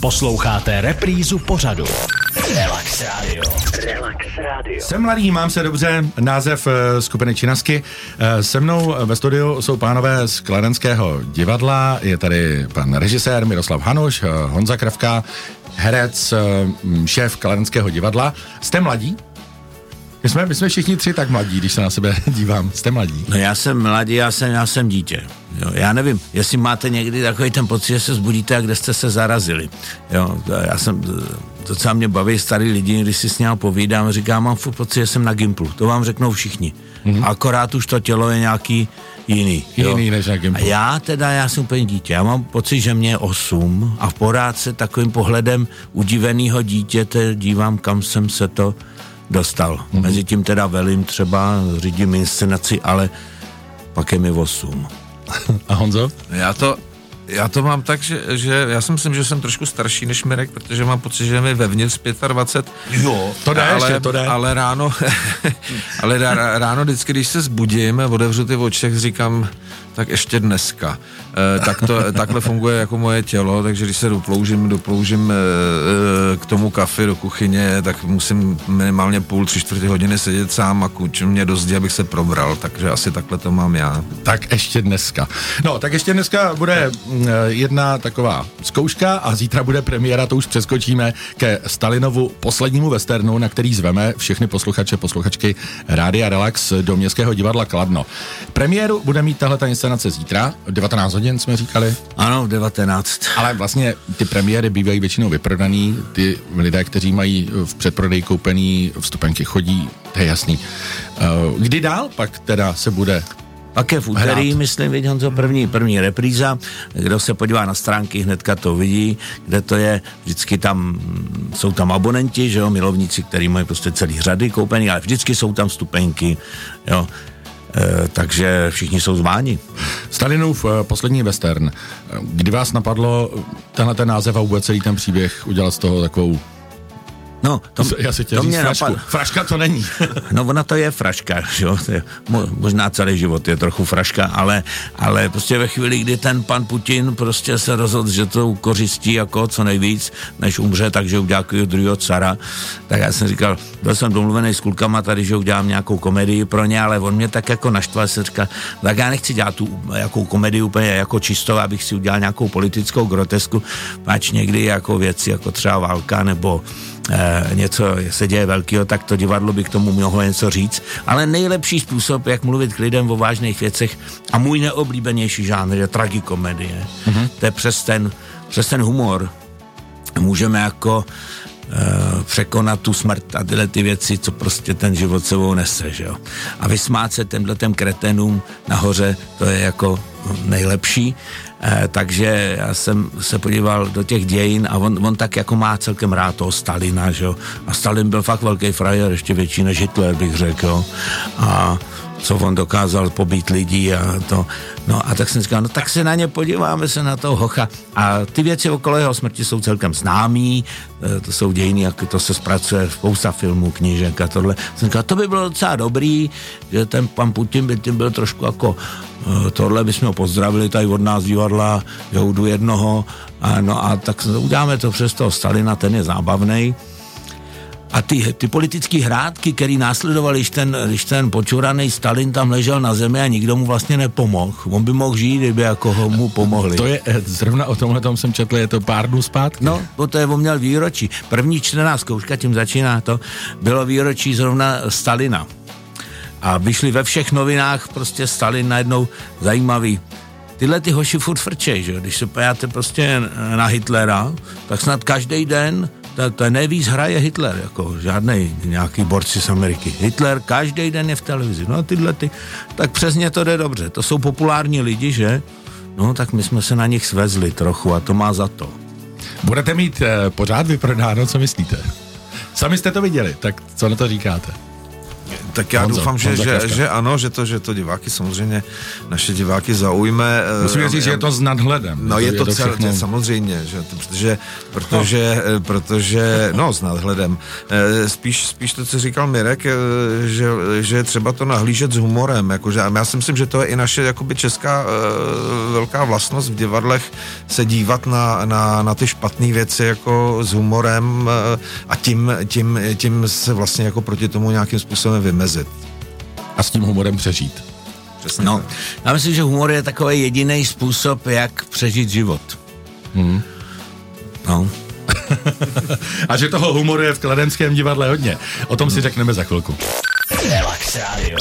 Posloucháte reprízu pořadu. Relax Radio. Relax Radio. Jsem mladý, mám se dobře, název eh, skupiny Činasky. Eh, Se mnou ve studiu jsou pánové z Kladenského divadla, je tady pan režisér Miroslav Hanuš, eh, Honza Kravka, herec, eh, šéf Kladenského divadla. Jste mladí? My jsme, my jsme všichni tři tak mladí, když se na sebe dívám. Jste mladí. No já jsem mladý, já jsem, já jsem dítě. Jo, já nevím, jestli máte někdy takový ten pocit, že se zbudíte a kde jste se zarazili. Jo, to já jsem, docela mě baví starý lidi, když si s ním povídám, říkám, mám furt pocit, že jsem na Gimplu. To vám řeknou všichni. Mm-hmm. Akorát už to tělo je nějaký jiný. Jo. Jiný než na A Gimplu. já teda, já jsem úplně dítě. Já mám pocit, že mě je osm a pořád se takovým pohledem udiveného dítěte dívám, kam jsem se to dostal. Mm-hmm. Mezi tím teda velím třeba, řídím inscenaci, ale pak je mi osm. A Honzo? Já to, já to mám tak, že, že já si myslím, že jsem trošku starší než Mirek, protože mám pocit, že mi vevnitř 25. Jo. To jde ale, ještě, to jde. Ale ráno, ale rá- ráno vždycky, když se zbudím, otevřu ty oči, říkám, tak ještě dneska. E, tak to, takhle funguje jako moje tělo, takže když se doploužím, doploužím e, k tomu kafi do kuchyně, tak musím minimálně půl, tři čtvrtě hodiny sedět sám a kučím mě do zdi, abych se probral, takže asi takhle to mám já. Tak ještě dneska. No, tak ještě dneska bude jedna taková zkouška a zítra bude premiéra, to už přeskočíme ke Stalinovu poslednímu westernu, na který zveme všechny posluchače, posluchačky Rádia Relax do Městského divadla Kladno. Premiéru bude mít tahle ta inscenace zítra, 19 hodin jsme říkali, Ano, v 19. ale vlastně ty premiéry bývají většinou vyprodaný, ty lidé, kteří mají v předprodeji koupený vstupenky, chodí, to je jasný. Eh, Kdy dál pak teda se bude Pak je v úterý, Hrát. myslím, vidím Honzo, první, první repríza. Kdo se podívá na stránky, hnedka to vidí, kde to je. Vždycky tam mm, jsou tam abonenti, že jo, milovníci, kteří mají prostě celý řady koupený, ale vždycky jsou tam stupenky, jo. E, takže všichni jsou zváni. Stalinův eh, poslední western. Eh, Kdy vás napadlo tenhle ten název a vůbec celý ten příběh udělat z toho takovou... No, to, já si chtěl to říct mě frašku. napadlo. Fraška to není. No ona to je fraška, že jo? Mo, možná celý život je trochu fraška, ale, ale prostě ve chvíli, kdy ten pan Putin prostě se rozhodl, že to kořistí jako co nejvíc, než umře, takže udělá druhého cara, tak já jsem říkal, byl jsem domluvený s klukama tady, že udělám nějakou komedii pro ně, ale on mě tak jako naštval, jsem říkal, tak já nechci dělat tu jakou komedii úplně jako čistou, abych si udělal nějakou politickou grotesku, pač někdy jako věci, jako třeba válka nebo něco se děje velkého, tak to divadlo by k tomu mohlo něco říct. Ale nejlepší způsob, jak mluvit k lidem o vážných věcech a můj neoblíbenější žánr je tragikomedie. Mm-hmm. To je přes ten, přes ten humor můžeme jako eh, překonat tu smrt a tyhle ty věci, co prostě ten život sebou nese, že jo. A vysmát se těmhle těm kretenům nahoře, to je jako nejlepší. Eh, takže já jsem se podíval do těch dějin a on, on tak jako má celkem rád toho Stalina, že jo. A Stalin byl fakt velký frajer, ještě větší než Hitler, bych řekl, jo. A co on dokázal pobít lidí a to. No a tak jsem říkal, no tak se na ně podíváme se na toho hocha. A ty věci okolo jeho smrti jsou celkem známý, eh, to jsou dějiny, jak to se zpracuje spousta filmů, knížek a tohle. Jsem říkal, to by bylo docela dobrý, že ten pan Putin by tím byl trošku jako eh, tohle bychom ho pozdravili tady od nás divadla, Joudu jednoho, a, no a tak uděláme to přes toho Stalina, ten je zábavný. A ty, ty politické hrádky, které následovaly, když ten, když ten počuraný Stalin tam ležel na zemi a nikdo mu vlastně nepomohl. On by mohl žít, kdyby jako ho mu pomohli. To je, eh, zrovna o tomhle tom jsem četl, je to pár dnů zpátky. No, bo to je, on měl výročí. První čtená zkouška, tím začíná to, bylo výročí zrovna Stalina. A vyšli ve všech novinách prostě Stalin najednou zajímavý. Tyhle ty hoši furt frčej, že? Když se pojáte prostě na Hitlera, tak snad každý den to, to nejvíc hraje Hitler, jako žádný nějaký borci z Ameriky. Hitler každý den je v televizi. No tyhle ty, tak přesně to jde dobře. To jsou populární lidi, že? No tak my jsme se na nich svezli trochu a to má za to. Budete mít eh, pořád vyprodáno, co myslíte? Sami jste to viděli, tak co na to říkáte? Tak já Honzo, doufám, že, Honza že, že ano, že to, že to diváky samozřejmě, naše diváky zaujme. eh, Musím říct, že je to s nadhledem. No je to, to celé, všechno- samozřejmě, že, to- protože, protože, no. protože, no s nadhledem, Eh, spíš, spíš to, co říkal Mirek, eh, že, že je třeba to nahlížet s humorem, jakože, a já si myslím, že to je i naše jakoby česká velká vlastnost v divadlech se dívat na, na, na ty špatné věci jako s humorem a tím, tím, tím se vlastně jako proti tomu nějakým způsobem vymezit. A s tím humorem přežít. Přesně No, tak. já myslím, že humor je takový jediný způsob, jak přežít život. Hmm. No. A že toho humoru je v Kladenském divadle hodně. O tom si řekneme za chvilku. Relax Radio.